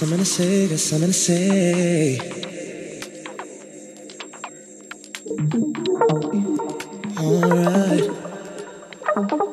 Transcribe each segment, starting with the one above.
I got something to say, got something to say. something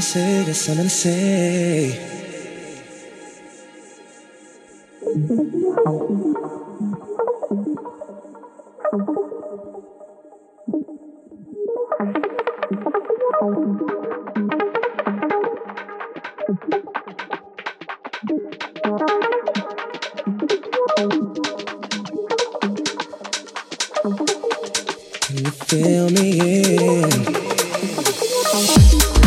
gonna say, guess I'm gonna say. Can you feel me in?